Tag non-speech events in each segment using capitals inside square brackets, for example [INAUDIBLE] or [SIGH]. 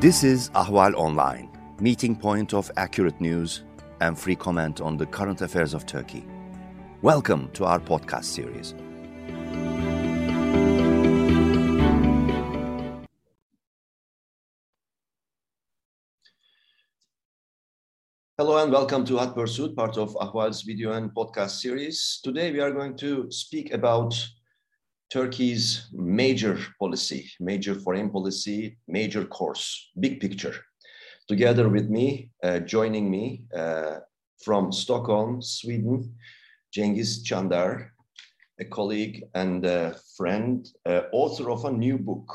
This is Ahval Online, meeting point of accurate news and free comment on the current affairs of Turkey. Welcome to our podcast series. Hello and welcome to Hot Pursuit, part of Ahval's video and podcast series. Today we are going to speak about Turkey's major policy, major foreign policy, major course, big picture. Together with me, uh, joining me uh, from Stockholm, Sweden, Cengiz Çandar, a colleague and a friend, uh, author of a new book,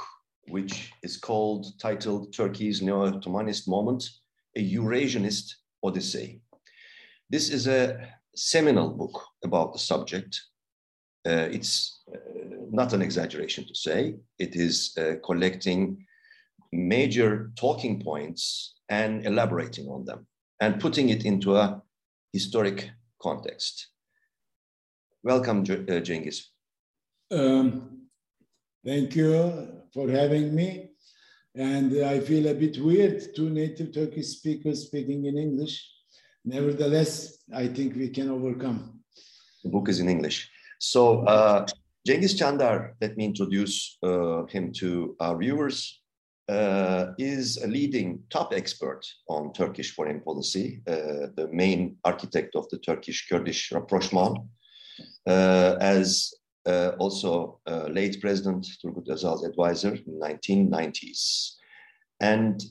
which is called, titled Turkey's Neo-Ottomanist Moment, a Eurasianist Odyssey. This is a seminal book about the subject. Uh, it's uh, not an exaggeration to say. It is uh, collecting major talking points and elaborating on them and putting it into a historic context. Welcome, uh, Cengiz. Um, thank you for having me. And I feel a bit weird, two native Turkish speakers speaking in English. Nevertheless, I think we can overcome. The book is in English. So, uh, Cengiz Çandar, let me introduce uh, him to our viewers, uh, is a leading top expert on Turkish foreign policy, uh, the main architect of the Turkish-Kurdish rapprochement, uh, as uh, also uh, late President Turgut Özal's advisor in the 1990s. And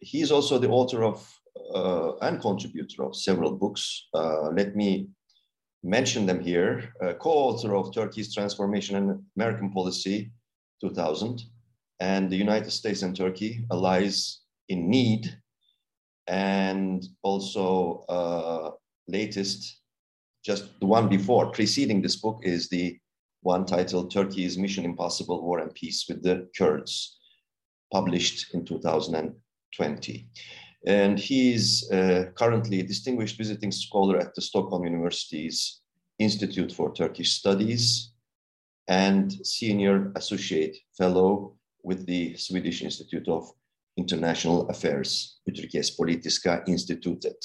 he's also the author of and contributor of several books. let me mention them here, uh, co-author of Turkey's Transformation and American Policy 2000, and the United States and Turkey, Allies in Need, and also uh, latest, just the one before, preceding this book is the one titled Turkey's Mission Impossible War and Peace with the Kurds, published in 2020. And he's uh, currently a distinguished visiting scholar at the Stockholm University's Institute for Turkish Studies and senior associate fellow with the Swedish Institute of International Affairs, Utrikes Politiska Institutet.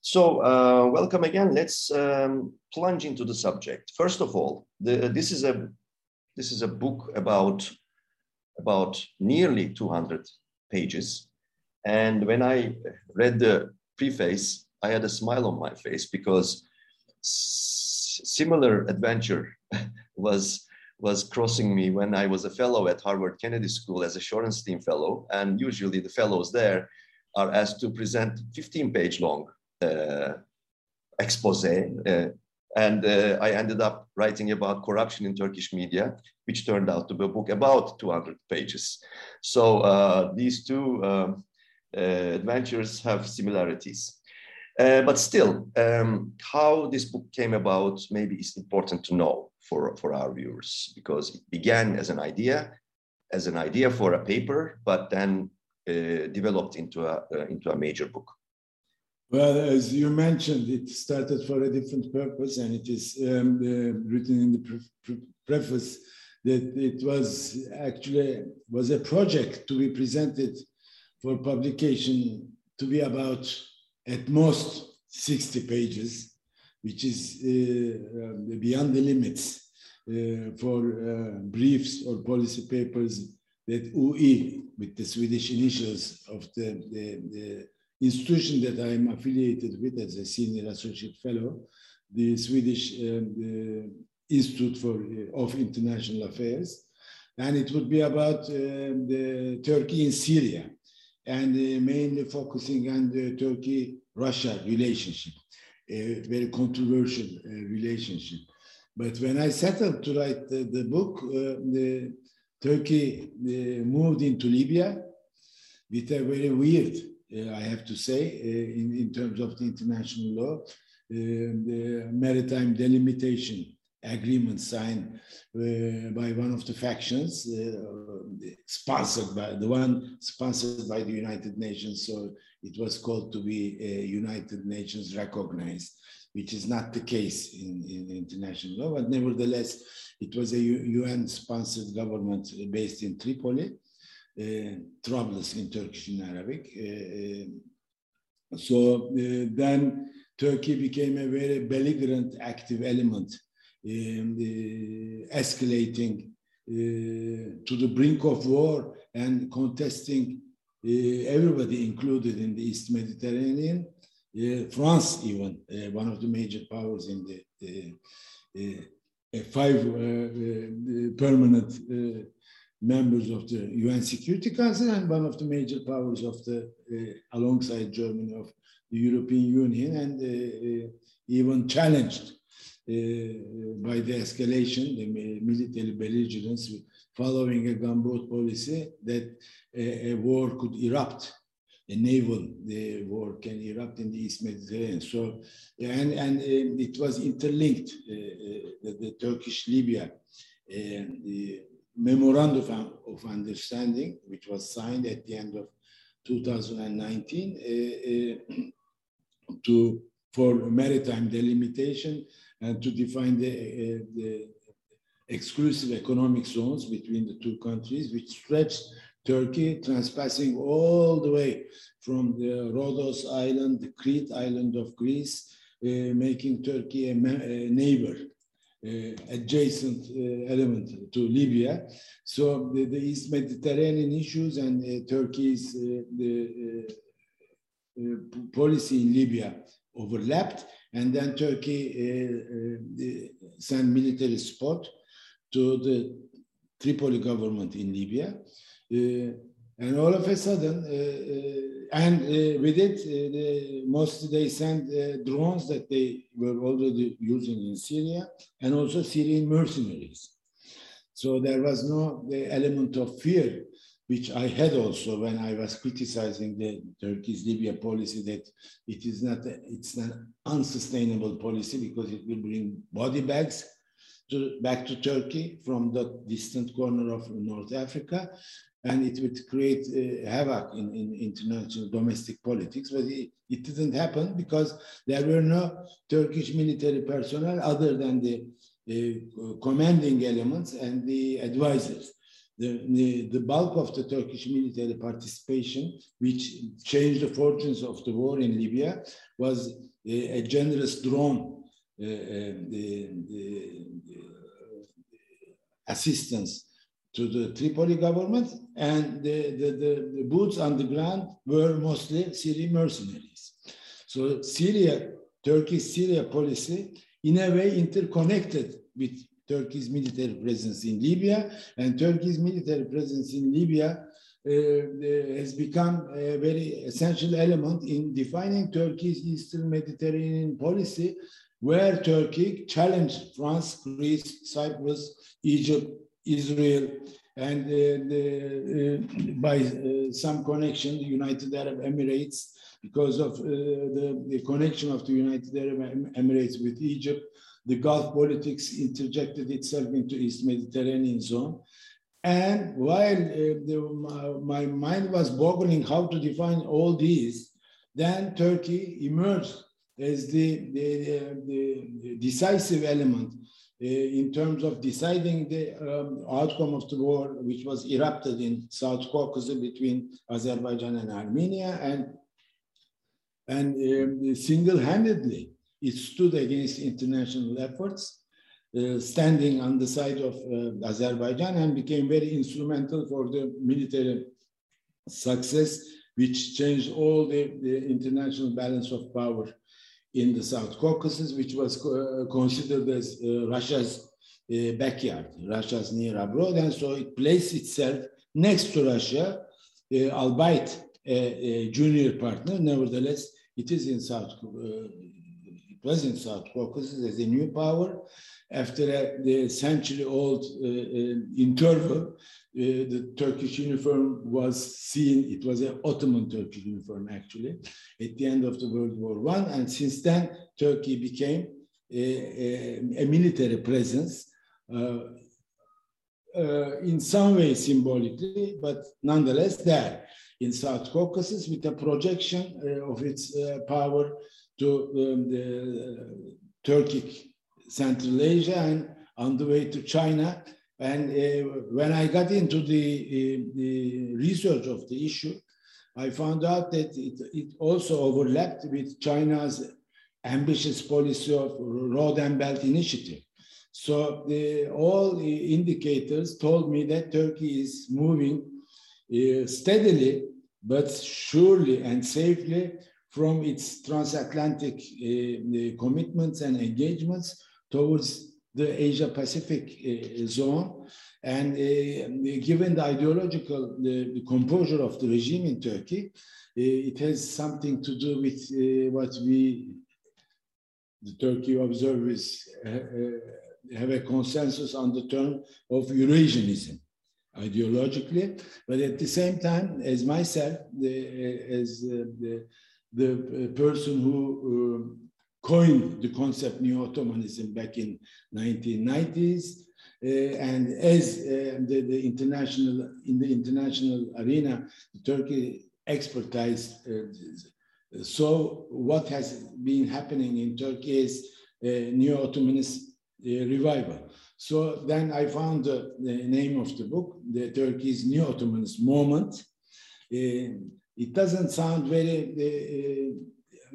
So, uh, welcome again. Let's um, plunge into the subject. First of all, the, this is a this is a book about about nearly 200 pages and when I read the preface, I had a smile on my face because similar adventure [LAUGHS] was was crossing me when I was a fellow at Harvard Kennedy School as a Shorenstein Fellow, and usually the fellows there are asked to present 15 page long uh, expose. Uh, and uh, I ended up writing about corruption in Turkish media, which turned out to be a book about 200 pages. So uh, these two um, uh, adventures have similarities. Uh, but still, um, how this book came about maybe is important to know for, for our viewers because it began as an idea, as an idea for a paper, but then uh, developed into a, uh, into a major book. Well, as you mentioned, it started for a different purpose, and it is um, uh, written in the pre pre preface that it was actually was a project to be presented for publication to be about at most 60 pages, which is uh, um, beyond the limits uh, for uh, briefs or policy papers that UI, with the Swedish initials of the, the, the institution that I am affiliated with as a senior associate fellow, the Swedish um, the Institute for, uh, of International Affairs, and it would be about uh, the Turkey in Syria and uh, mainly focusing on the Turkey-Russia relationship, a very controversial uh, relationship. But when I settled to write the, the book, uh, the Turkey moved into Libya with a very weird, I have to say, in, in terms of the international law, the maritime delimitation agreement signed uh, by one of the factions, uh, sponsored by the one sponsored by the United Nations. So it was called to be a United Nations recognized, which is not the case in, in international law. But nevertheless, it was a UN sponsored government based in Tripoli. Trablus in Turkish in Arabic. so then Turkey became a very belligerent, active element, escalating uh, to the brink of war and contesting uh, everybody included in the East Mediterranean. Uh, France, even one of the major powers in the five permanent members of the UN Security Council and one of the major powers of the, uh, alongside Germany, of the European Union, and uh, uh even challenged uh, by the escalation, the military belligerence, following a gunboat policy that a, a war could erupt a naval the war can erupt in the East Mediterranean. So, and, and uh, it was interlinked, uh, uh, the, the, Turkish Libya the memorandum of understanding, which was signed at the end of 2019 to for maritime delimitation and to define the, uh, the exclusive economic zones between the two countries, which stretched Turkey, transpassing all the way from the Rhodos island, the Crete island of Greece, uh, making Turkey a, a neighbor, uh, adjacent uh, element to Libya. So the, the, East Mediterranean issues and uh, Turkey's uh, the, policy in Libya overlapped and then Turkey uh, uh, sent military support to the Tripoli government in Libya. And all of a sudden, and with it, the, most they sent drones that they were already using in Syria and also Syrian mercenaries. So there was no element of fear which I had also when I was criticizing the Turkey's Libya policy that it is not a, it's an unsustainable policy because it will bring body bags to, back to Turkey from the distant corner of North Africa, and it would create uh, havoc in, in, international domestic politics. But it, it didn't happen because there were no Turkish military personnel other than the uh, commanding elements and the advisors the, the, the, bulk of the Turkish military participation, which changed the fortunes of the war in Libya, was a, a generous drone uh, uh the, the, assistance to the Tripoli government, and the, the, the boots on the ground were mostly Syrian mercenaries. So Syria, Turkey's Syria policy, in a way interconnected with Turkey's military presence in Libya, and Turkey's military presence in Libya uh, has become a very essential element in defining Turkey's Eastern Mediterranean policy, where Turkey challenged France, Greece, Cyprus, Egypt, Israel, and uh, the, uh, by uh, some connection, the United Arab Emirates, because of the, the, connection of the United Arab Emirates with Egypt, the Gulf politics interjected itself into East Mediterranean zone. And while the, my, mind was boggling how to define all these, then Turkey emerged as the, the, the decisive element in terms of deciding the um, outcome of the war, which was erupted in South Caucasus between Azerbaijan and Armenia, and, and um, single-handedly it stood against international efforts, uh, standing on the side of uh, Azerbaijan and became very instrumental for the military success, which changed all the, the international balance of power in the South Caucasus, which was uh, considered as uh, Russia's uh, backyard, Russia's near abroad. And so it placed itself next to Russia, albeit a, a, junior partner. Nevertheless, it is in South present South Caucasus as a new power. After a, the century-old uh, uh, interval, uh, the Turkish uniform was seen, it was an Ottoman Turkish uniform actually, at the end of the World War One. And since then, Turkey became a, a, a military presence uh, uh, in some way symbolically, but nonetheless there in South Caucasus with a projection uh, of its power to um, the Turkic Central Asia and on the way to China And uh, when I got into the, uh, the research of the issue, I found out that it, it also overlapped with China's ambitious policy of road and belt initiative. So the, all the indicators told me that Turkey is moving uh, steadily, but surely and safely from its transatlantic uh, commitments and engagements towards the Asia Pacific uh, zone. And uh, given the ideological the, composure of the regime in Turkey, uh, it has something to do with uh, what we, the Turkey observers, have a consensus on the term of Eurasianism ideologically, but at the same time, as myself, the, as uh, the, the person who uh, coined the concept neo-Ottomanism back in 1990s, uh, and as uh, the, the, international in the international arena, Turkey expertise. Uh, so what has been happening in Turkey is neo-Ottomanist revival. So then I found the, the, name of the book, the Turkey's Neo-Ottomanist Moment. Uh, it doesn't sound very uh,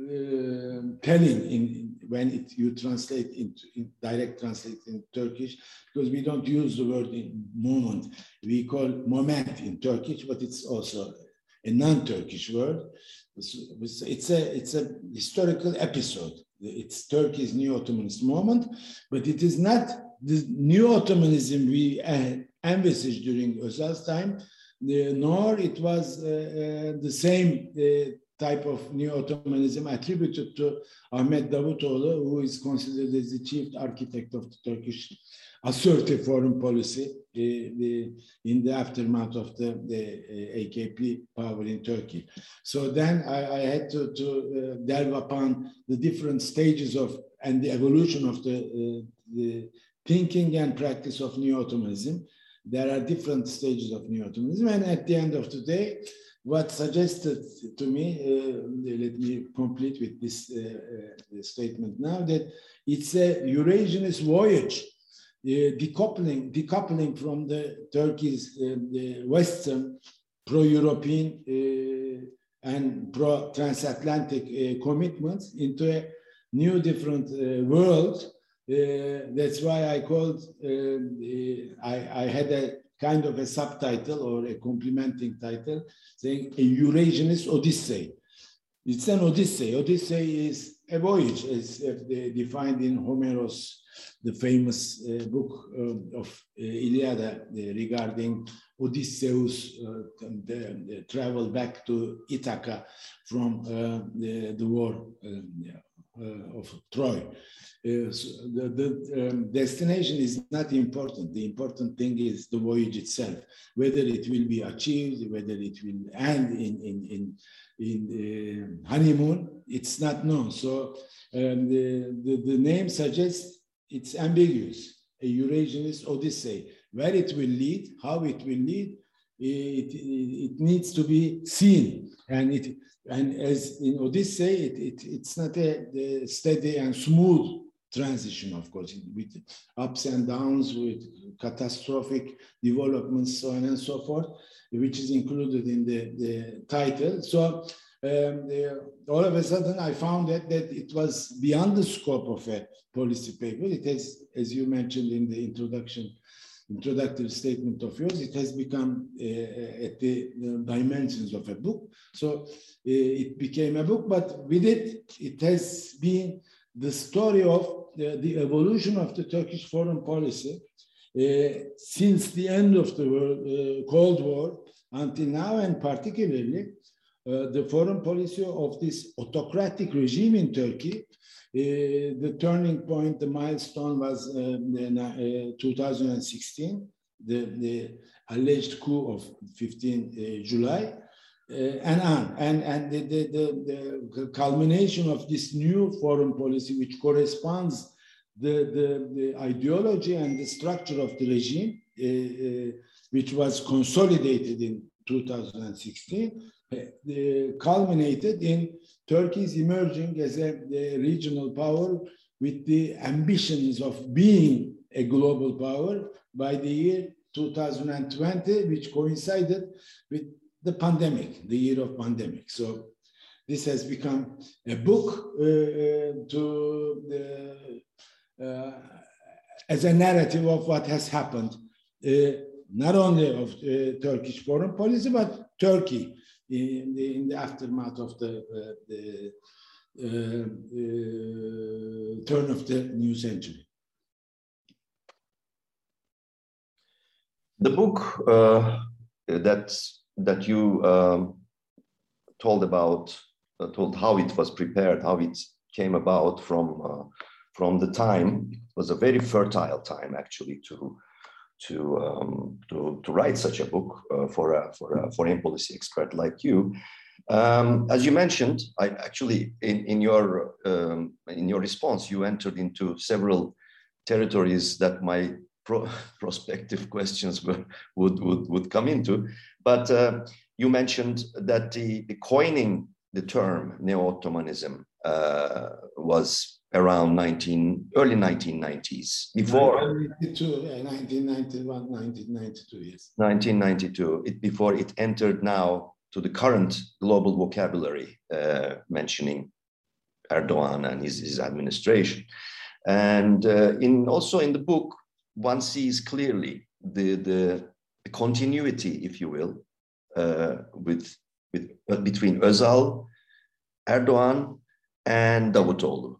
uh, telling in, when it, you translate into in direct translate in Turkish because we don't use the word in moment. We call moment in Turkish, but it's also a non-Turkish word. It's a it's a historical episode. It's Turkey's new Ottomanist moment, but it is not the new Ottomanism we envisaged during Özal's time, nor it was uh, uh, the same uh, type of neo-Ottomanism attributed to Ahmet Davutoğlu, who is considered as the chief architect of the Turkish assertive foreign policy in the aftermath of the, AKP power in Turkey. So then I, had to, to delve upon the different stages of and the evolution of the, the thinking and practice of Neo-Ottomanism. There are different stages of Neo-Ottomanism, and at the end of the day, what suggested to me, uh, let me complete with this uh, uh, statement now, that it's a Eurasianist voyage, uh, decoupling, decoupling from the Turkey's uh, the Western pro-European and pro-transatlantic commitments into a new different world that's why I called, uh, I, I had a kind of a subtitle or a complementing title saying a Eurasianist Odyssey. It's an Odyssey. Odyssey is a voyage, as defined in Homeros, the famous uh, book uh, of uh, Iliada uh, regarding Odysseus the, the travel back to Ithaca from the, the war of Troy. Uh, so the, the um, destination is not important. The important thing is the voyage itself, whether it will be achieved, whether it will end in, in, in, in uh, honeymoon, it's not known. So um, the, the, the name suggests it's ambiguous, a Eurasianist Odyssey. Where it will lead, how it will lead, it, it, it needs to be seen. And it and as in Odyssey, it, it, it's not a, a steady and smooth transition, of course, with ups and downs, with catastrophic developments, so on and so forth, which is included in the, the title. So um, all of a sudden, I found that, that it was beyond the scope of a policy paper. It has, as you mentioned in the introduction, introductory statement of yours, it has become uh, at the, dimensions of a book. So uh, it became a book, but with it, it has been the story of the, the evolution of the Turkish foreign policy uh, since the end of the world, uh, Cold War until now, and particularly uh, the foreign policy of this autocratic regime in Turkey. Uh, the turning point, the milestone was uh, 2016, the, the alleged coup of 15 July. Uh, and on. And, and the, the, the, the, culmination of this new foreign policy, which corresponds the, the, ideology and the structure of the regime, uh, uh, which was consolidated in 2016, uh, culminated in Turkey's emerging as a, a regional power with the ambitions of being a global power by the year 2020, which coincided with the pandemic, the year of pandemic. So this has become a book uh, uh to uh, as a narrative of what has happened, uh, not only of uh, Turkish foreign policy, but Turkey in the, in the aftermath of the, the turn of the new century. The book uh, that that you um, told about, uh, told how it was prepared, how it came about from uh, from the time it was a very fertile time actually to to um, to, to write such a book uh, for a for a foreign policy expert like you. Um, as you mentioned, I actually in in your um, in your response you entered into several territories that my pro [LAUGHS] prospective questions were, would, would, would come into. But uh, you mentioned that the, the, coining the term neo-Ottomanism uh, was around 19, early 1990s, before 1992, 1991, 1992, yes. 1992, it, before it entered now to the current global vocabulary, uh, mentioning Erdogan and his, his administration. And uh, in also in the book, one sees clearly the, the, the continuity, if you will, uh, with, with, between Özal, Erdogan, and Davutoglu.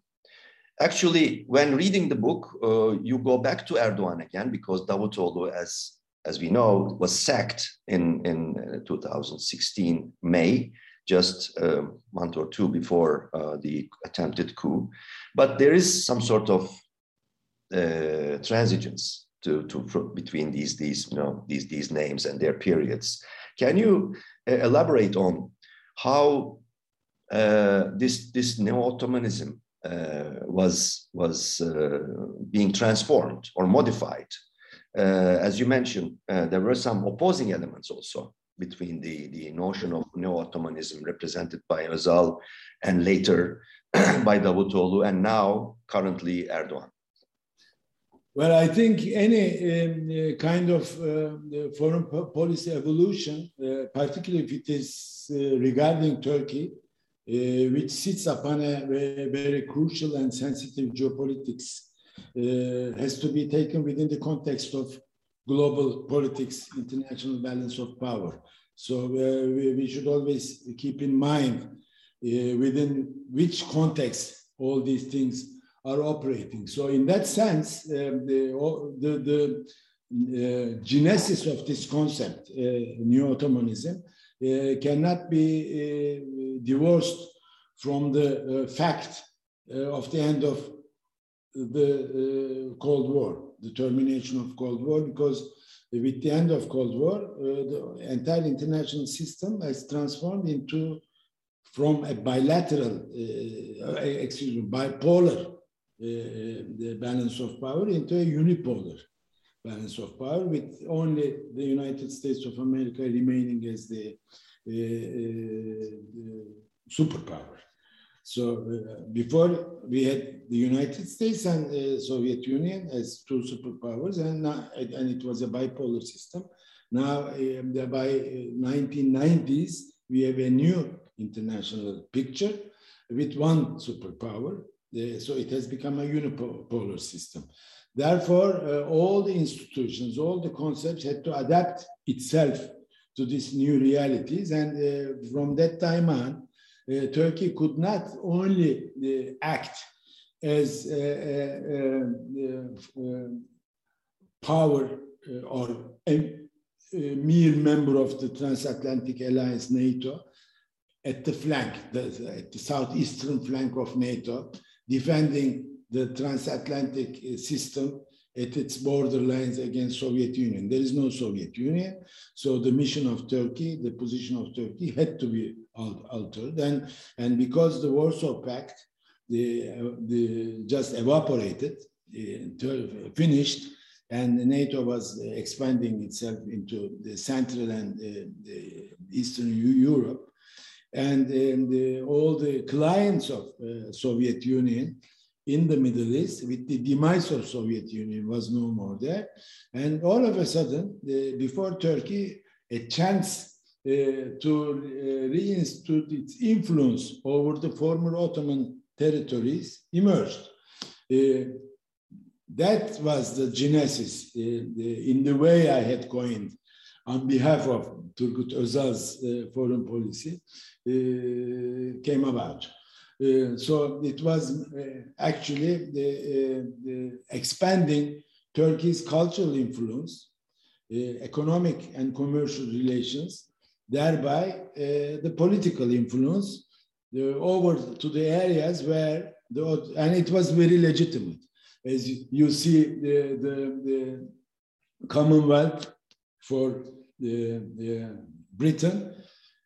Actually, when reading the book, uh, you go back to Erdogan again because Davutoglu, as, as we know, was sacked in, in uh, 2016 May, just a month or two before uh, the attempted coup. But there is some sort of uh, transience to, to between these these you know these these names and their periods. Can you uh, elaborate on how uh, this this neo-Ottomanism uh, was was uh, being transformed or modified? Uh, as you mentioned, uh, there were some opposing elements also between the, the notion of neo-Ottomanism represented by Özal and later [CLEARS THROAT] by Davutoglu and now currently Erdogan. Well, I think any um, uh, kind of uh, foreign policy evolution, uh, particularly if it is uh, regarding Turkey, uh, which sits upon a very, crucial and sensitive geopolitics, uh, has to be taken within the context of global politics, international balance of power. So we, we, should always keep in mind within which context all these things are operating. So in that sense, the, the, the uh, genesis of this concept, uh, neo-Ottomanism, uh, cannot be uh, divorced from the uh, fact uh, of the end of the uh, Cold War, the termination of Cold War, because with the end of Cold War, uh, the entire international system has transformed into from a bilateral, uh, excuse me, bipolar the balance of power into a unipolar balance of power with only the United States of America remaining as the, superpower. So uh, before we had the United States and Soviet Union as two superpowers, and, and it was a bipolar system. Now, um, by 1990s, we have a new international picture with one superpower, so it has become a unipolar system. Therefore, uh, all the institutions, all the concepts had to adapt itself to these new realities. And uh, from that time on, uh, Turkey could not only uh, act as a, a, a power uh, or a, mere member of the transatlantic alliance NATO at the flank, the, at the southeastern flank of NATO, defending the transatlantic uh, system at its borderlines against Soviet Union. There is no Soviet Union, so the mission of Turkey, the position of Turkey had to be altered. And, and because the Warsaw Pact the, uh, the just evaporated, uh, finished, and NATO was expanding itself into the Central and uh, the Eastern Europe, and, and uh, all the clients of uh, Soviet Union in the Middle East with the demise of Soviet Union was no more there. And all of a sudden, uh, before Turkey, a chance uh, to uh, reinstitute its influence over the former Ottoman territories emerged. Uh, that was the genesis uh, the, in the way I had coined on behalf of Turgut Özal's uh, foreign policy came about. Uh, so it was uh, actually the, uh, the, expanding Turkey's cultural influence, economic and commercial relations, thereby the political influence over to the areas where the, and it was very legitimate. As you see, the, the, the Commonwealth for the, Britain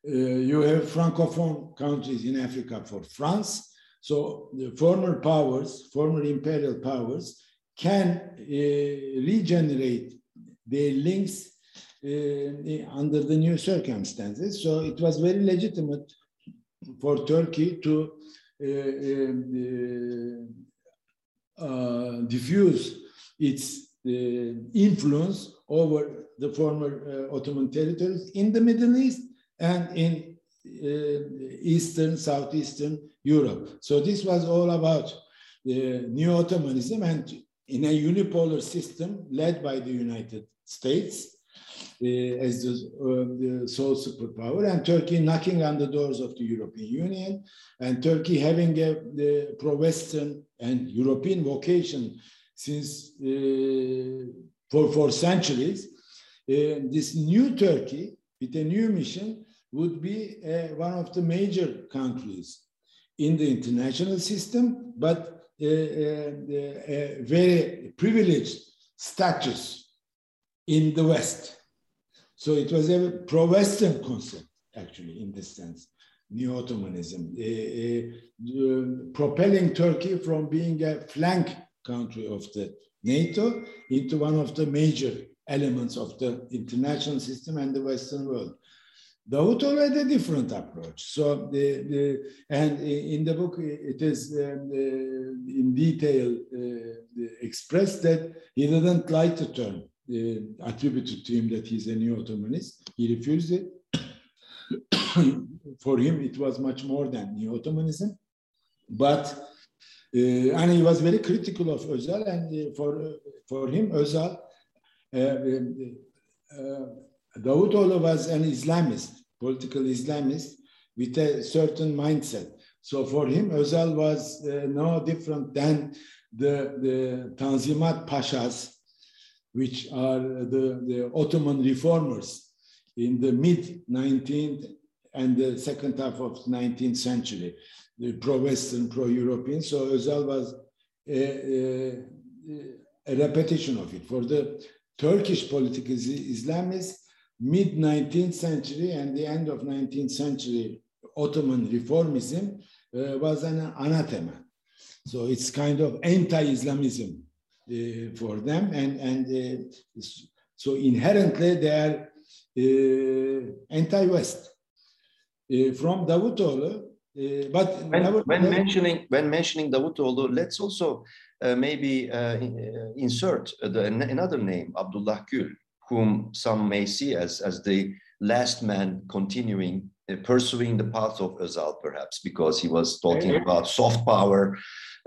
you have francophone countries in Africa for France. So the former powers, former imperial powers, can uh, regenerate their links uh, under the new circumstances. So it was very legitimate for Turkey to uh, uh, diffuse its uh, influence over the former Ottoman territories in the Middle East and in uh, Eastern, Southeastern Europe. So this was all about the new Ottomanism and in a unipolar system led by the United States as the, uh, the, sole superpower, and Turkey knocking on the doors of the European Union, and Turkey having a pro-Western and European vocation since uh, for, for centuries. Uh, this new Turkey with a new mission would be uh, one of the major countries in the international system, but uh, uh, a very privileged status in the West. So it was a pro-Western concept, actually, in this sense, Neo-Ottomanism, uh, propelling Turkey from being a flank country of the NATO into one of the major elements of the international system and the Western world. Davutoğlu had a different approach. So the, the and in the book it is um, uh, in detail uh, expressed that he didn't like the term uh, attributed to him that he's a neo-Ottomanist. He refused it. [COUGHS] For him, it was much more than neo-Ottomanism. But uh, and he was very critical of Özal, and uh, for for him, Özal, uh, Davutoğlu was an Islamist, political Islamist with a certain mindset. So for him, Özal was uh, no different than the, the Tanzimat Pashas, which are the, the Ottoman reformers in the mid 19th and the second half of 19th century, the pro-Western, pro-European. So Özal was a, a, a repetition of it. For the Turkish political Islamists, mid 19th century and the end of 19th century Ottoman reformism uh, was an anathema. So it's kind of anti-Islamism uh, for them, and and uh, so inherently they are uh, anti-West. Uh, from Davutoğlu, uh, but when, when mentioning when mentioning Davutoğlu, let's also maybe insert the, another name, Abdullah Gül whom some may see as, as the last man continuing, uh, pursuing the path of Özal, perhaps, because he was talking about soft power.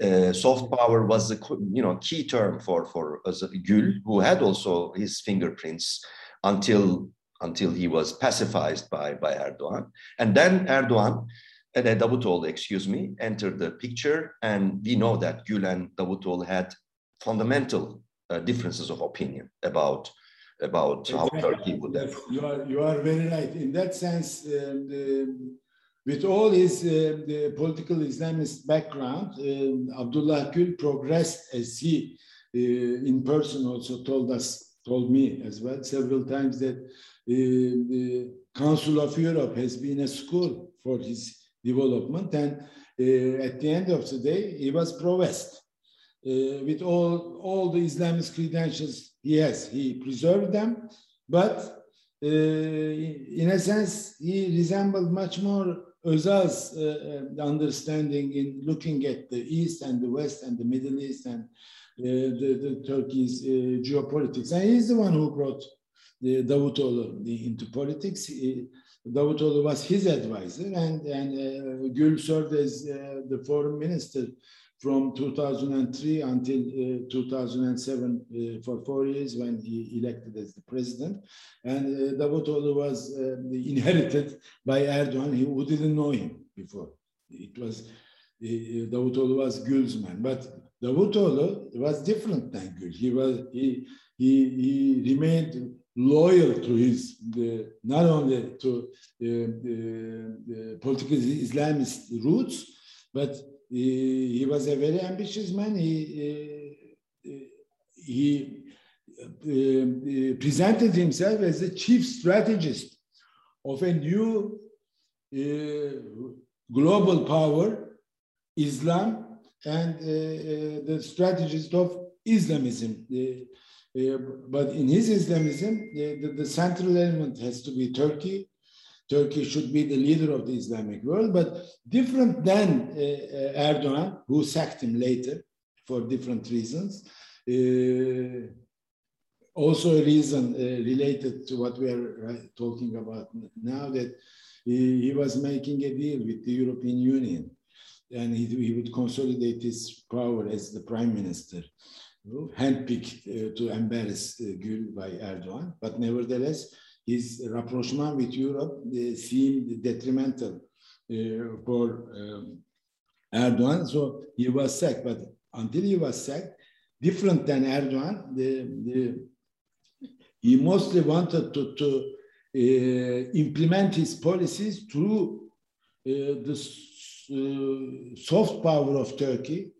Uh, soft power was the you know key term for for Gül, who had also his fingerprints until until he was pacified by by Erdogan, and then Erdogan and uh, Davutoğlu, excuse me, entered the picture, and we know that Gül and Davutoğlu had fundamental uh, differences of opinion about about exactly. how Turkey would have. You are, you are very right. In that sense, um, the, with all his uh, the political Islamist background, um, Abdullah Gül progressed as he uh, in person also told us, told me as well several times that uh, the Council of Europe has been a school for his development. And uh, at the end of the day, he was pro-West. Uh, with all, all the Islamist credentials Yes, he preserved them, but uh, in a sense, he resembled much more Özal's uh, uh, understanding in looking at the East and the West and the Middle East and uh, the, the Turkey's uh, geopolitics. And he's the one who brought the Davutoğlu into politics. He, Davutoğlu was his advisor, and, and Gül served as the foreign minister from 2003 until uh, 2007 uh, for four years when he elected as the president. And uh, Davutoğlu was uh, [LAUGHS] inherited by Erdogan, who didn't know him before. It was uh, Davutoğlu was Gül's man, but Davutoğlu was different than Gül. He was he he, he remained loyal to his the, not only to the, the, the political Islamist roots, but he, he, was a very ambitious man. He he uh, presented himself as the chief strategist of a new uh, global power, Islam, and uh, the strategist of Islamism. Uh, but in his Islamism, the, the, central element has to be Turkey. Turkey should be the leader of the Islamic world, but different than uh, Erdogan, who sacked him later for different reasons. Uh, also, a reason uh, related to what we are talking about now that he, he, was making a deal with the European Union and he, he would consolidate his power as the prime minister handpicked uh, to embarrass uh, Gül by Erdogan, but nevertheless, his rapprochement with Europe uh, seemed detrimental uh, for um, Erdogan. So he was sacked, but until he was sacked, different than Erdogan, the, the, he mostly wanted to, to uh, implement his policies through uh, the soft power of Turkey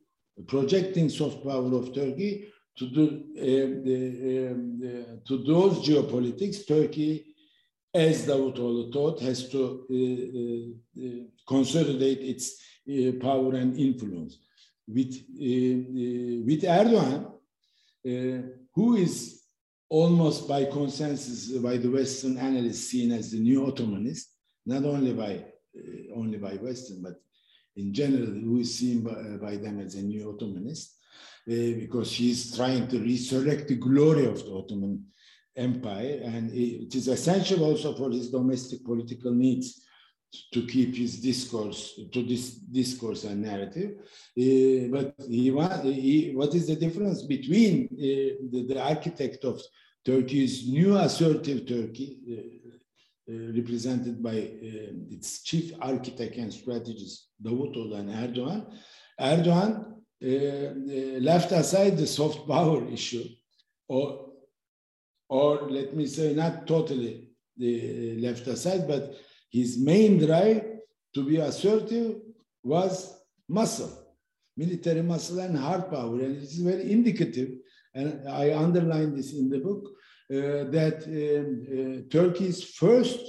projecting soft power of Turkey to, do, uh, um, to those geopolitics, Turkey, as Davutoğlu thought, has to uh, uh, consolidate its power and influence. With, with Erdogan, who is almost by consensus by the Western analysts seen as the new Ottomanist, not only by uh, only by Western, but in general, who is seen by, uh, by them as a new Ottomanist, uh, because he's trying to resurrect the glory of the Ottoman Empire. And it is essential also for his domestic political needs to keep his discourse to this discourse and narrative. Uh, but he, he, what is the difference between uh, the, the, architect of Turkey's new assertive Turkey, uh, uh, represented by uh, its chief architect and strategist Davutoğlu and Erdogan. Erdogan uh, left aside the soft power issue, or, or let me say, not totally the left aside, but his main drive to be assertive was muscle, military muscle and hard power. And it is very indicative, and I underline this in the book, uh, that um, uh, Turkey's first,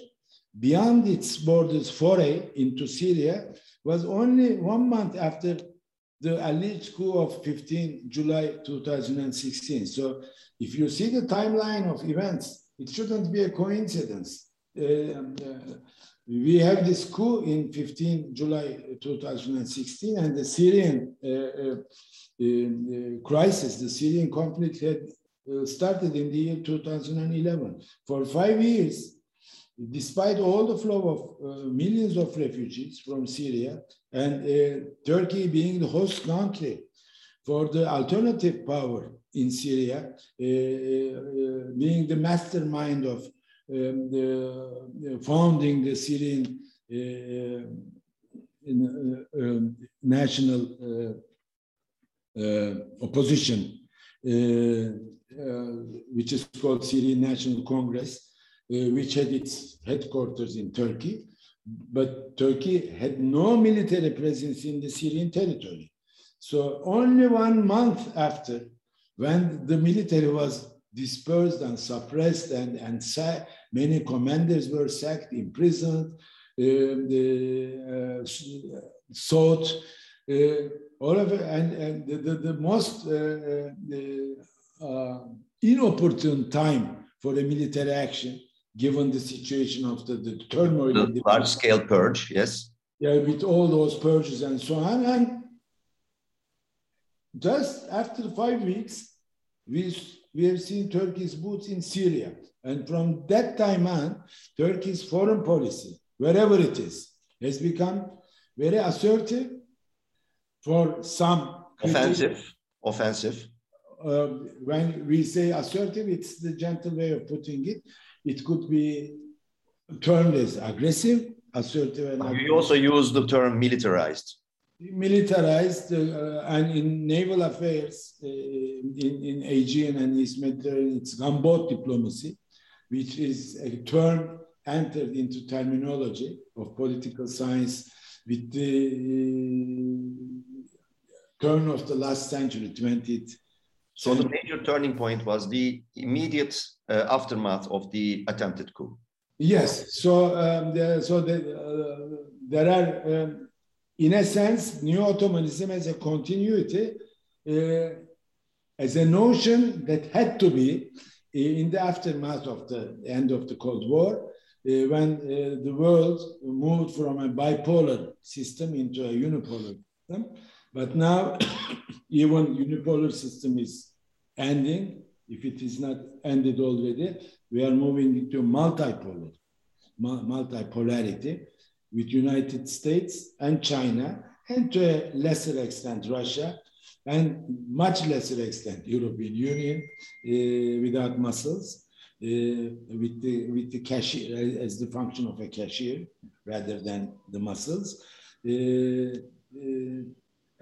beyond its borders, foray into Syria was only one month after the alleged coup of 15 July 2016. So if you see the timeline of events, it shouldn't be a coincidence. Uh, uh, we have this coup in 15 July 2016 and the Syrian uh, crisis, the Syrian conflict had uh, started in the year 2011. For five years, despite all the flow of uh, millions of refugees from Syria and uh, Turkey being the host country for the alternative power in Syria, uh, uh being the mastermind of um, the, founding the Syrian uh, um, national opposition uh, which is called Syrian National Congress, uh, which had its headquarters in Turkey. But Turkey had no military presence in the Syrian territory. So only one month after, when the military was dispersed and suppressed and, and many commanders were sacked, imprisoned, uh, the, uh, sought, uh, all of it, and, and the, the, the most uh, uh, inopportune time for a military action, given the situation of the, the turmoil. The large scale purge, yes. yeah, with all those purges and so on. And just after five weeks, we, we have seen Turkey's boots in Syria. And from that time on, Turkey's foreign policy, wherever it is, has become very assertive for some. Offensive. Offensive. Uh, when we say assertive, it's the gentle way of putting it. It could be termed as aggressive, assertive, and you also use the term militarized. Militarized, uh, and in naval affairs, uh, in, in Aegean and East Mediterranean, it's gunboat diplomacy, which is a term entered into terminology of political science with the turn of the last century, 20th. So the major turning point was the immediate uh, aftermath of the attempted coup. Yes. So, um, the, so the, uh, there are, um, in a sense, neo-Ottomanism as a continuity, uh, as a notion that had to be in the aftermath of the end of the Cold War, uh, when uh, the world moved from a bipolar system into a unipolar system. But now, [COUGHS] even unipolar system is ending. If it is not ended already, we are moving into multipolar, multipolarity with United States and China, and to a lesser extent Russia, and much lesser extent European Union uh, without muscles, uh, with the with the cashier as the function of a cashier rather than the muscles, uh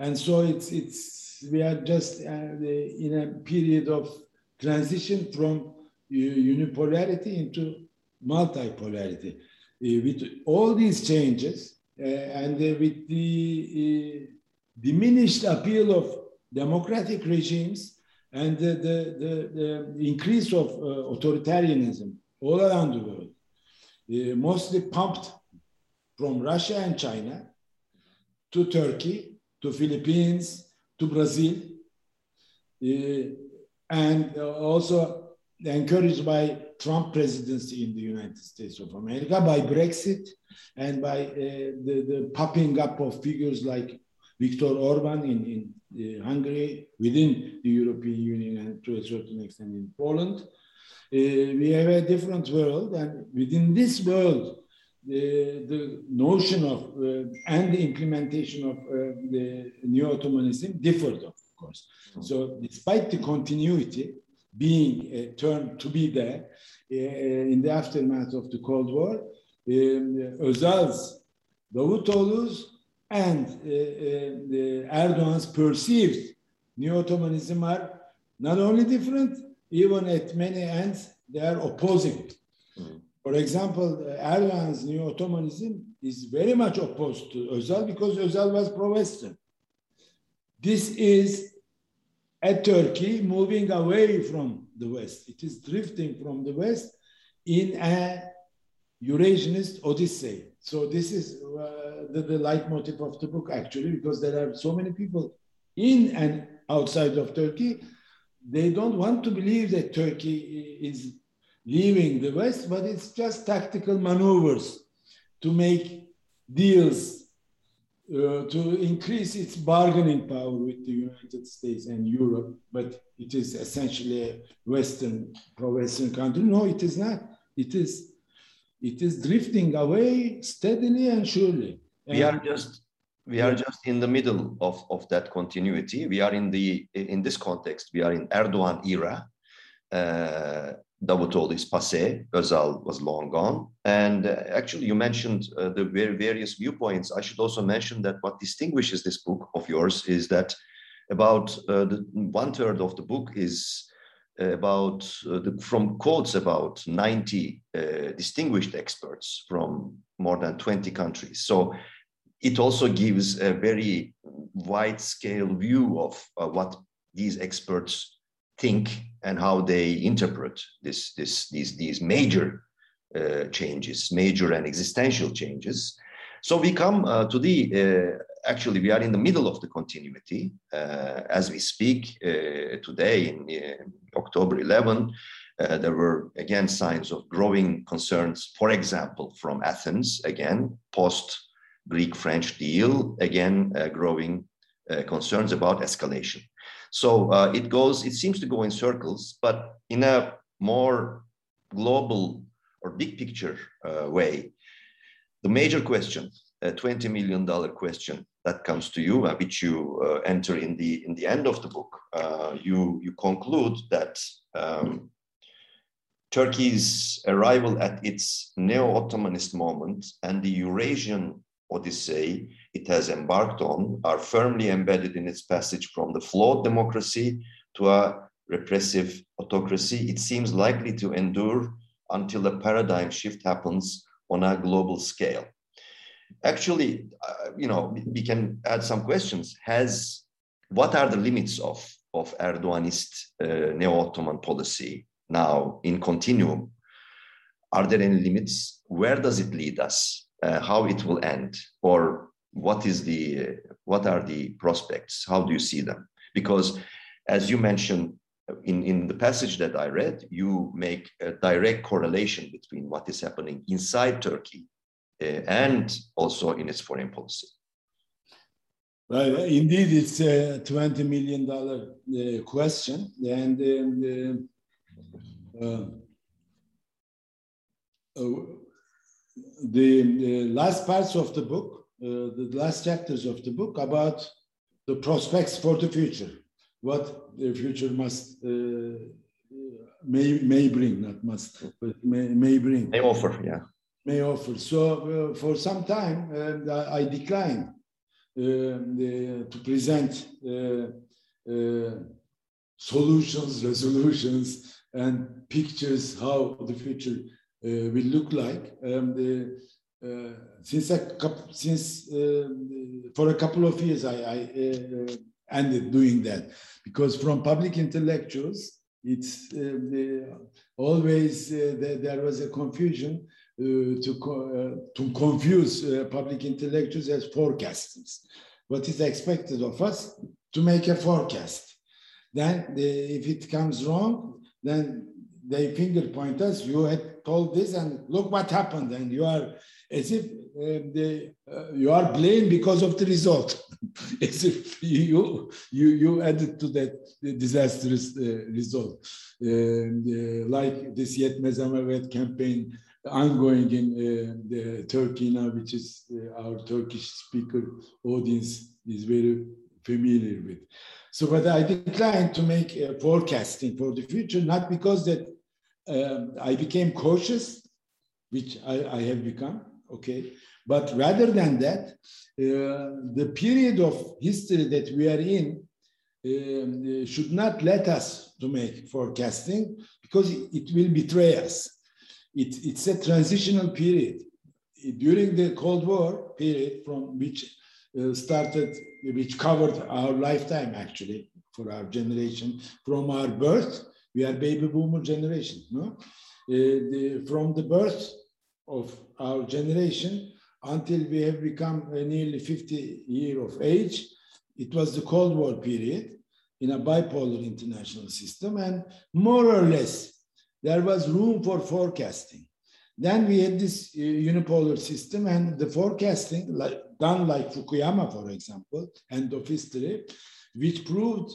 and so it's it's we are just uh, in a period of transition from unipolarity into multipolarity. Uh, with all these changes uh, and uh, with the diminished appeal of democratic regimes and the, the, the, the increase of authoritarianism all around the world, mostly pumped from Russia and China to Turkey, to Philippines, to Brazil, uh, and also encouraged by Trump presidency in the United States of America, by Brexit, and by uh, the, the popping up of figures like Viktor Orban in, in uh, Hungary, within the European Union, and to a certain extent in Poland. Uh, we have a different world, and within this world, the, the notion of uh, and the implementation of uh, the neo-Ottomanism differed, of course. So, despite the continuity, being a term to be there uh, in the aftermath of the Cold War, um, Özal's, Davutoğlu's, and uh, uh, Erdogan's perceived neo-Ottomanism are not only different, even at many ends, they are opposing. For example, Erdogan's neo-Ottomanism is very much opposed to Özal because Özal was pro-Western. This is a Turkey moving away from the West. It is drifting from the West in a Eurasianist Odyssey. So this is uh, the, the leitmotif of the book, actually, because there are so many people in and outside of Turkey. They don't want to believe that Turkey is leaving the West, but it's just tactical maneuvers to make deals uh, to increase its bargaining power with the United States and Europe, but it is essentially a Western, pro-Western country. No, it is not. It is, it is drifting away steadily and surely. And we are just we are just in the middle of, of that continuity. We are in the in this context. We are in Erdogan era. Uh, Davutoğlu is passé, Özal was long gone. And uh, actually, you mentioned uh, the various viewpoints. I should also mention that what distinguishes this book of yours is that about uh, one third of the book is uh, about uh, the, from quotes about 90 uh, distinguished experts from more than 20 countries. So it also gives a very wide scale view of what these experts think and how they interpret this, this, these, these major uh, changes, major and existential changes. So we come uh, to the, uh, actually, we are in the middle of the continuity uh, as we speak uh, today in uh, October 11. there were again signs of growing concerns, for example, from Athens, again, post Greek-French deal, again, uh, growing uh, concerns about escalation. So uh, it goes, it seems to go in circles, but in a more global or big picture uh, way, the major question, a $20 million question that comes to you, uh, which you uh, enter in the, in the end of the book, uh, you, you conclude that um, Turkey's arrival at its neo-Ottomanist moment and the Eurasian odyssey it has embarked on are firmly embedded in its passage from the flawed democracy to a repressive autocracy. It seems likely to endure until a paradigm shift happens on a global scale. Actually, uh, you know, we can add some questions. Has what are the limits of of Erdoganist uh, neo-Ottoman policy now in continuum? Are there any limits? Where does it lead us? Uh, how it will end? Or what is the what are the prospects? How do you see them? Because as you mentioned in, in the passage that I read, you make a direct correlation between what is happening inside Turkey uh, and also in its foreign policy. Well, indeed, it's a $20 million uh, question. And um, uh, uh, the, last parts of the book, uh, the last chapters of the book about the prospects for the future, what the future must uh, may may bring, not must, but may, may bring. May offer, yeah. May offer. So uh, for some time, uh, I declined the, to present solutions, [LAUGHS] resolutions, and pictures how the future uh, will look like. Um, the, uh, since a couple, since uh, for a couple of years, I, I ended doing that because from public intellectuals, it's always there was a confusion uh, to, uh, to confuse uh, public intellectuals as forecasters. What is expected of us to make a forecast. Then, the, if it comes wrong, then they finger point us. You had told this, and look what happened. And you are as if uh, the, uh, you are blamed because of the result, [LAUGHS] as if you you you added to that disastrous uh, result, like this Yetmez Ama campaign ongoing in uh, Turkey now, which is uh, our Turkish speaker audience is very familiar with. So, but I declined to make uh, forecasting for the future, not because that um, I became cautious, which I, I, have become, okay, but rather than that, uh, the period of history that we are in um, should not let us to make forecasting because it, it will betray us. It, it's a transitional period. During the Cold War period, from which uh, started, which covered our lifetime actually for our generation, from our birth, we are baby boomer generation, no? Uh, the, from the birth of our generation until we have become nearly 50 year of age, it was the Cold War period in a bipolar international system, and more or less there was room for forecasting. Then we had this uh, unipolar system and the forecasting like, done like Fukuyama, for example, end of history, which proved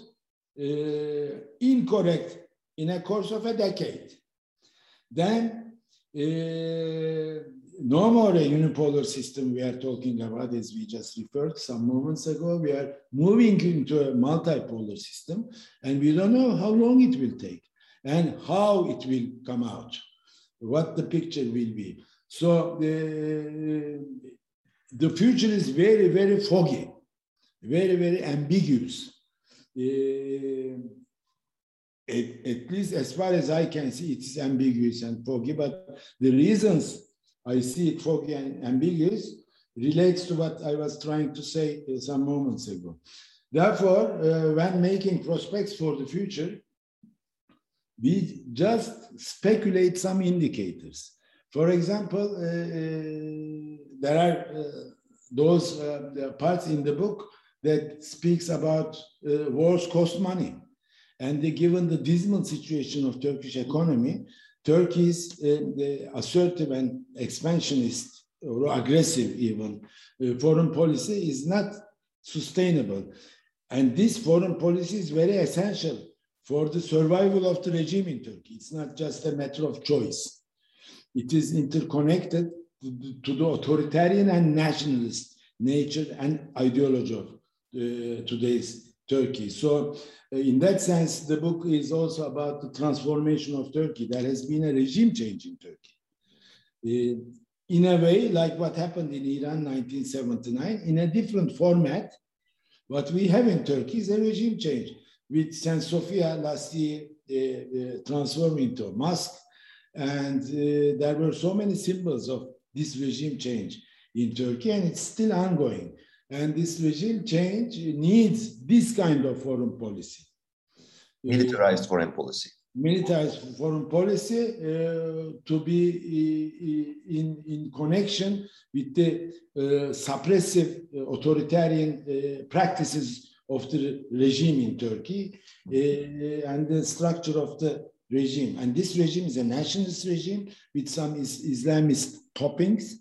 uh, incorrect in a course of a decade. Then uh, no more a unipolar system we are talking about as we just referred some moments ago. We are moving into a multipolar system and we don't know how long it will take and how it will come out, what the picture will be. So the, the future is very, very foggy, very, very ambiguous. Uh, at, at, least as far as I can see, it is ambiguous and foggy, but the reasons I see it foggy and ambiguous relates to what I was trying to say some moments ago. Therefore, uh, when making prospects for the future, we just speculate some indicators. For example, uh, uh, there are uh, those uh, parts in the book that speaks about uh, wars cost money. And given the dismal situation of Turkish economy, Turkey's assertive and expansionist or aggressive even uh, foreign policy is not sustainable. And this foreign policy is very essential for the survival of the regime in Turkey. It's not just a matter of choice. It is interconnected to the authoritarian and nationalist nature and ideology of uh, today's Turkey. So, uh, in that sense, the book is also about the transformation of Turkey. There has been a regime change in Turkey. Uh, in a way, like what happened in Iran 1979, in a different format. What we have in Turkey is a regime change. With St. Sophia last year uh, uh, transformed into a mosque, and uh, there were so many symbols of this regime change in Turkey, and it's still ongoing. And this regime change needs this kind of foreign policy. Militarized foreign policy. Militarized foreign policy uh, to be uh, in, in connection with the uh, suppressive uh, authoritarian uh, practices of the regime in Turkey uh, and the structure of the regime. And this regime is a nationalist regime with some is Islamist toppings,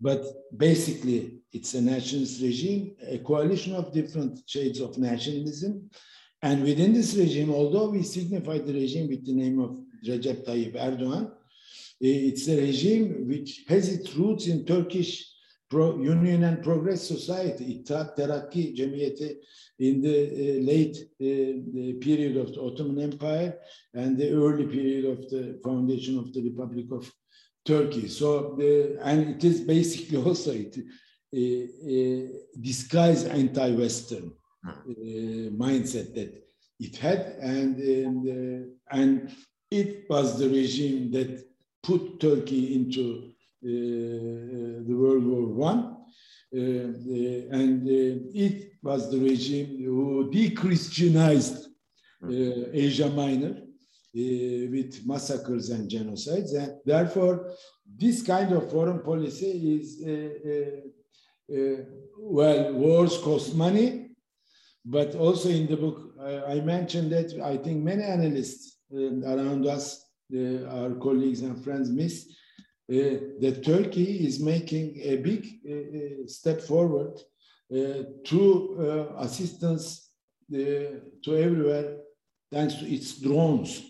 but basically it's a nationalist regime, a coalition of different shades of nationalism. And within this regime, although we signify the regime with the name of Recep Tayyip Erdogan, it's a regime which has its roots in Turkish Pro Union and Progress Society, İttihat Terakki Cemiyeti, in the uh, late uh, the period of the Ottoman Empire and the early period of the foundation of the Republic of Turkey. So, the, and it is basically [LAUGHS] also it, uh, disguised anti-Western mindset that it had, and and, and it was the regime that put Turkey into uh, the World War One, uh, uh, and it was the regime who de-Christianized Asia Minor Uh, with massacres and genocides, and therefore this kind of foreign policy is uh, uh, well, wars cost money, but also in the book, I mentioned that I think many analysts um, around us, our colleagues and friends, miss uh, that Turkey is making a big uh, uh, step forward to assistance to everywhere thanks to its drones.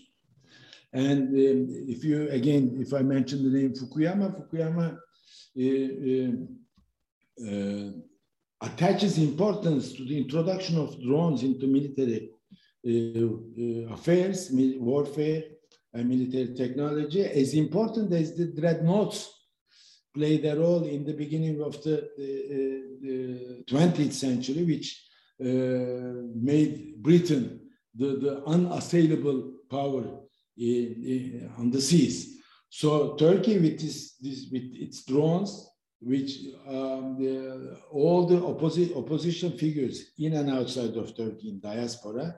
And um, if you, again, if I mention the name Fukuyama, Fukuyama uh, uh, attaches importance to the introduction of drones into military uh, affairs, warfare, and military technology, as important as the dreadnoughts played a role in the beginning of the, the, the 20th century, which uh, made Britain the, the unassailable power on the seas. So Turkey, with, this, this, with its drones, which um, the, all the opposi opposition figures in and outside of Turkey in diaspora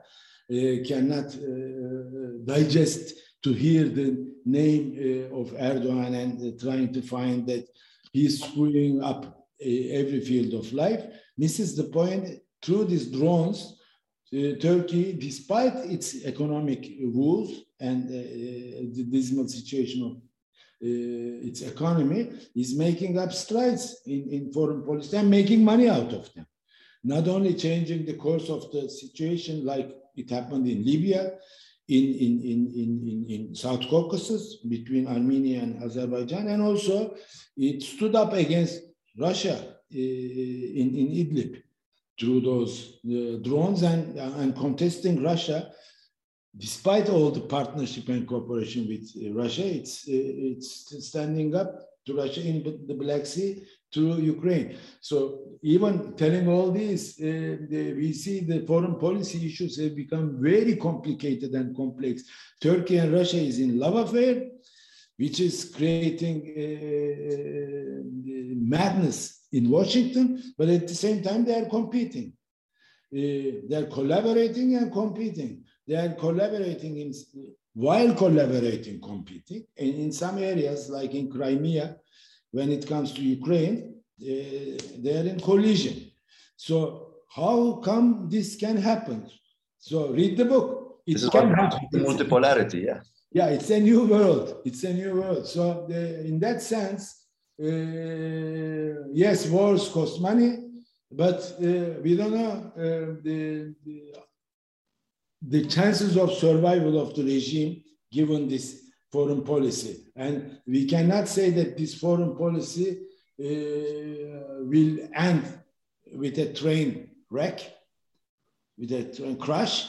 uh, cannot uh, digest to hear the name uh, of Erdogan and uh, trying to find that he's screwing up uh, every field of life misses the point through these drones. Turkey, despite its economic woes and the dismal situation of uh, its economy is making up strides in, in foreign policy and making money out of them. Not only changing the course of the situation like it happened in Libya, in, in, in, in, in, South Caucasus between Armenia and Azerbaijan, and also it stood up against Russia uh, in, in Idlib through those uh, drones and, and contesting Russia. Despite all the partnership and cooperation with uh, Russia, it's, uh, it's standing up to Russia in the Black Sea to Ukraine. So even telling all this, uh, the, we see the foreign policy issues have become very complicated and complex. Turkey and Russia is in love affair, which is creating uh, madness in Washington, but at the same time they are competing. Uh, they're collaborating and competing. They are collaborating in, while collaborating, competing. And in some areas, like in Crimea, when it comes to Ukraine, uh, they are in collision. So how come this can happen? So read the book. It this can happen. Multipolarity, yeah. Yeah, it's a new world. It's a new world. So the, in that sense, uh, yes, wars cost money, but uh, we don't know uh, the, the, the chances of survival of the regime given this foreign policy. And we cannot say that this foreign policy uh, will end with a train wreck, with a train crash.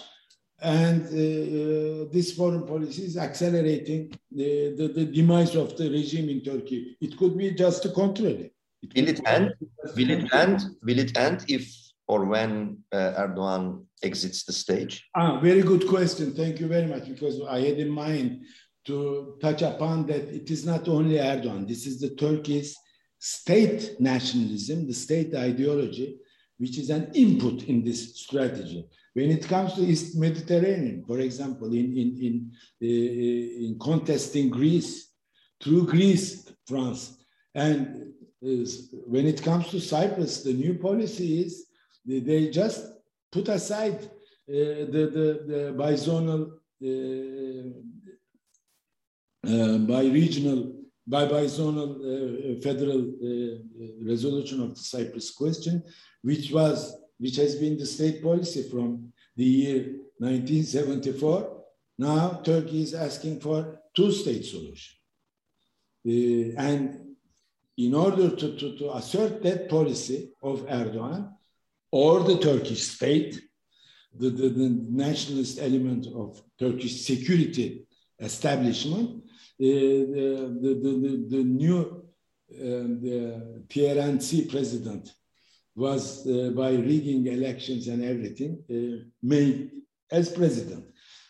And uh, uh, this foreign policy is accelerating the, the, the, demise of the regime in Turkey. It could be just the contrary. It will it end? Will it end? Will it end if or when uh, Erdogan exits the stage? Ah, very good question. Thank you very much. Because I had in mind to touch upon that it is not only Erdogan. This is the Turkey's state nationalism, the state ideology, which is an input in this strategy. When it comes to East Mediterranean, for example, in, in, in, uh, in contesting Greece, through Greece, France, and uh, when it comes to Cyprus, the new policy is they, they just put aside uh, the, the, the bizonal, uh, uh, bi-regional, bi-bizonal uh, federal uh, resolution of the Cyprus question, which was which has been the state policy from the year 1974. Now Turkey is asking for two-state solution. And in order to, to, to assert that policy of Erdogan or the Turkish state, the, the, the nationalist element of Turkish security establishment, uh, the, the, the, the, new uh, the TRNC president was uh, by rigging elections and everything uh, made as president.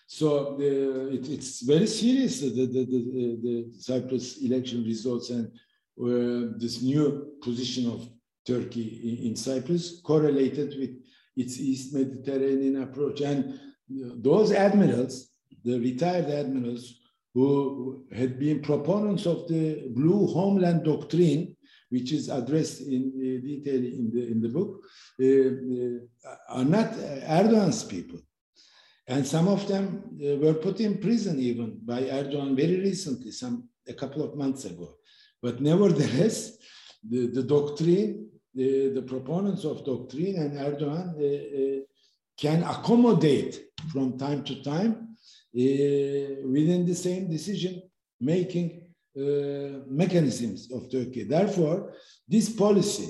So it, it's very serious the, the, the, the, Cyprus election results and uh, this new position of Turkey in, Cyprus correlated with its East Mediterranean approach. And those admirals, the retired admirals who had been proponents of the blue homeland doctrine, which is addressed in uh, detail in the, in the book, uh, uh, are not Erdogan's people. And some of them were put in prison even by Erdogan very recently, some a couple of months ago. But nevertheless, the, the doctrine, the, the proponents of doctrine and Erdogan uh, uh, can accommodate from time to time uh, within the same decision making uh, mechanisms of Turkey. Therefore, this policy,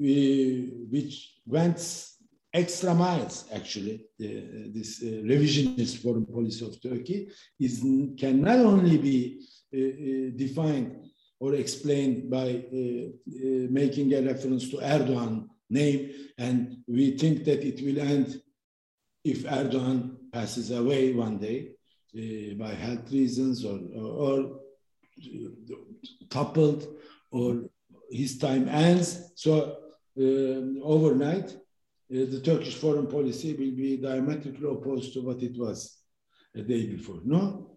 uh, which went extra miles, actually, uh, this uh, revisionist foreign policy of Turkey, is can not only be uh, defined or explained by making a reference to Erdogan name, and we think that it will end if Erdogan passes away one day by health reasons or, or, or toppled or his time ends. So uh, overnight, uh, the Turkish foreign policy will be diametrically opposed to what it was a day before. No, uh,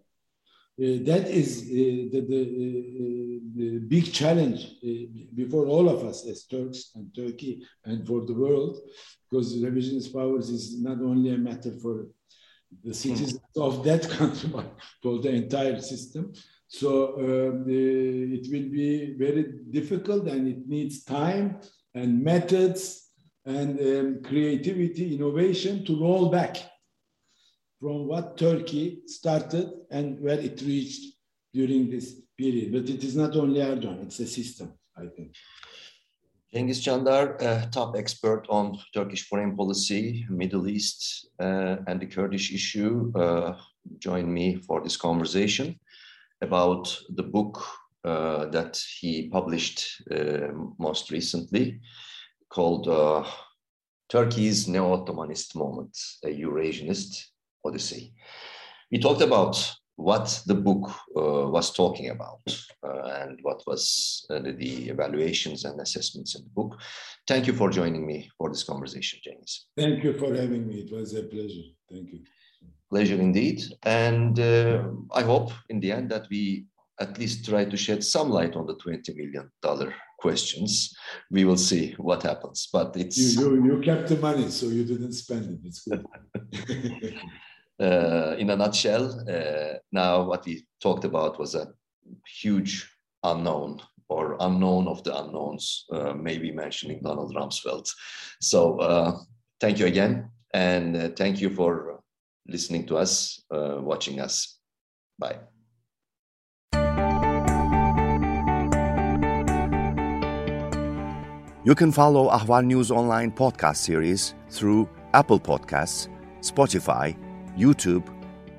that is uh, the, the, uh, the, big challenge uh, before all of us as Turks and Turkey and for the world, because revisionist powers is not only a matter for the citizens of that [LAUGHS] country, but for the entire system. So uh, the, it will be very difficult and it needs time and methods and um, creativity, innovation to roll back from what Turkey started and where it reached during this period. But it is not only Erdogan, it's a system, I think. Cengiz Çandar, top expert on Turkish foreign policy, Middle East, uh, and the Kurdish issue, uh, joined me for this conversation about the book uh, that he published uh, most recently called uh, Turkey's Neo-Ottomanist Moment, a Eurasianist Odyssey. We talked about what the book uh, was talking about uh, and what was uh, the, the, evaluations and assessments in the book. Thank you for joining me for this conversation, James. Thank you for having me. It was a pleasure. Thank you. Pleasure indeed. And uh, I hope in the end that we at least try to shed some light on the $20 million questions. We will see what happens. But it's. You, you, you kept the money, so you didn't spend it. It's good. [LAUGHS] uh, in a nutshell, uh, now what we talked about was a huge unknown or unknown of the unknowns, uh, maybe mentioning Donald Rumsfeld. So uh, thank you again, and uh, thank you for listening to us, uh, watching us. Bye. You can follow Ahval News Online podcast series through Apple Podcasts, Spotify, YouTube,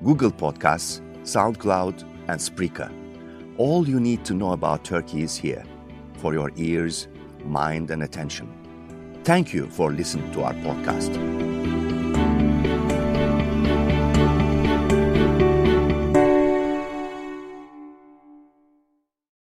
Google Podcasts, SoundCloud, and Spreaker. All you need to know about Turkey is here for your ears, mind, and attention. Thank you for listening to our podcast.